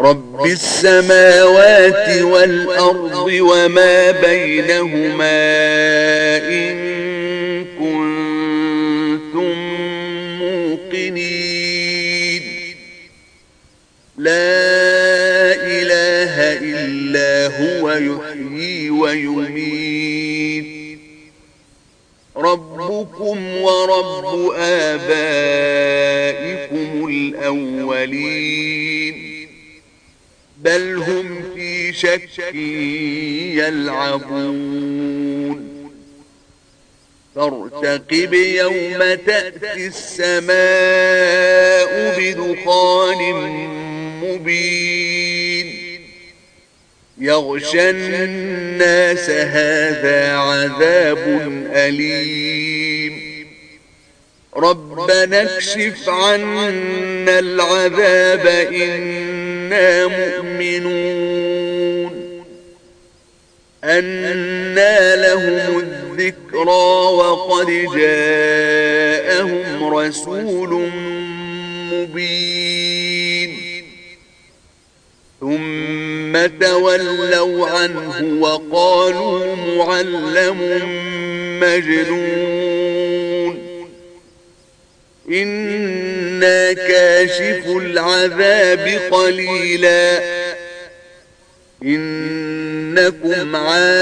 رب السماوات والأرض وما بينهما إن كنتم موقنين. لا إله إلا هو يحيي ويميت. ربكم ورب آبائكم الأولين. بل هم في شك يلعبون. فارتقب يوم تأتي السماء بدخان مبين. يغشى الناس هذا عذاب أليم. ربنا اكشف عنا العذاب مؤمنون أنا لهم الذكرى وقد جاءهم رسول مبين ثم تولوا عنه وقالوا معلم مجنون إنا كاشف العذاب قليلا. إنكم عائدون.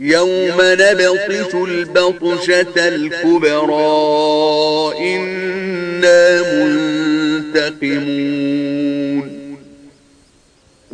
يوم نبطش البطشة الكبرى. إنا منتقمون.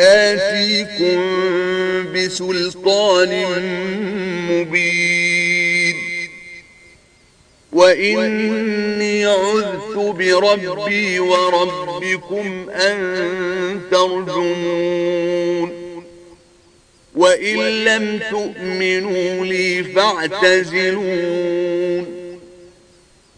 آتيكم بسلطان مبين. وإني عذت بربي وربكم أن ترجمون. وإن لم تؤمنوا لي فاعتزلون.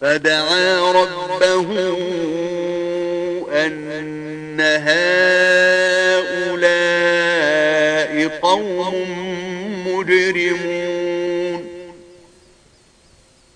فدعا ربه أن هؤلاء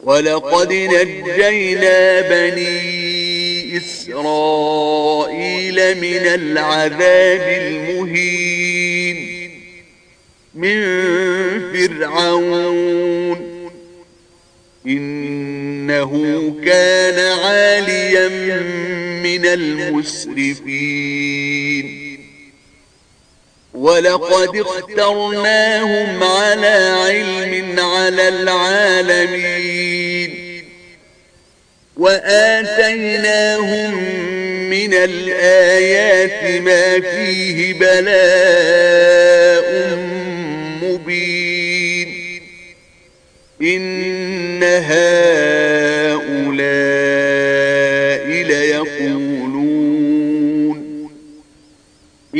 ولقد نجينا بني إسرائيل من العذاب المهين. من فرعون. إنه كان عاليا من المسرفين. ولقد اخترناهم على علم على العالمين. وآتيناهم من الآيات ما فيه بلاء مبين. إن هؤلاء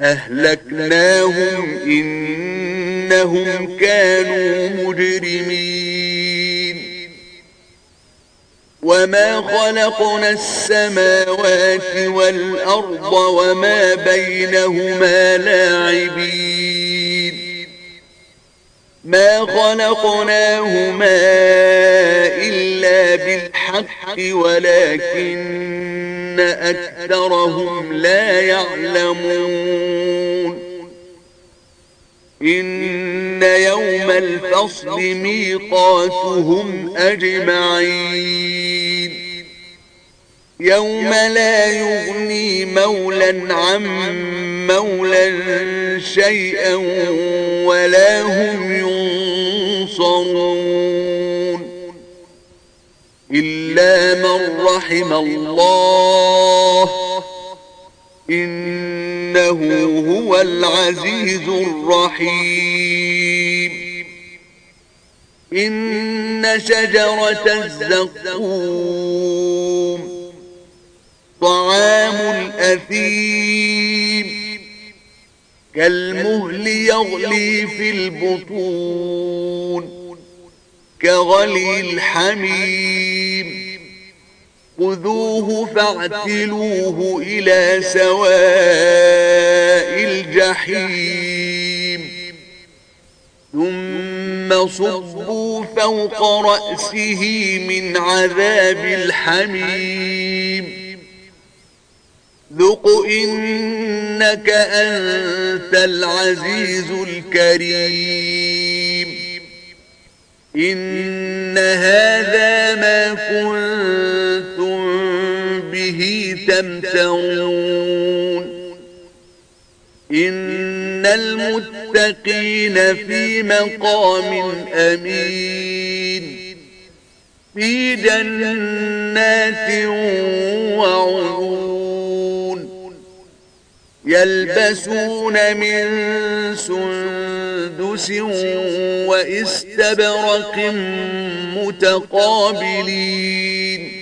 أهلكناهم إنهم كانوا مجرمين. وما خلقنا السماوات والأرض وما بينهما لاعبين. ما خلقناهما إلا بالحق ولكن أكثرهم لا يعلمون إن يوم الفصل ميقاتهم أجمعين يوم لا يغني مولا عن مولا شيئا ولا هم ينصرون إلا من رحم الله. إنه هو العزيز الرحيم. إن شجرة الزقوم طعام الأثيم كالمهل يغلي في البطون كغلي الحميم. خذوه فاعتلوه إلى سواء الجحيم. ثم صبوا فوق رأسه من عذاب الحميم. ذق إنك أنت العزيز الكريم. إن هذا ما كنتم به تمترون. إن المتقين في مقام أمين. في جنات وعيون. يلبسون من سندس واستبرق متقابلين.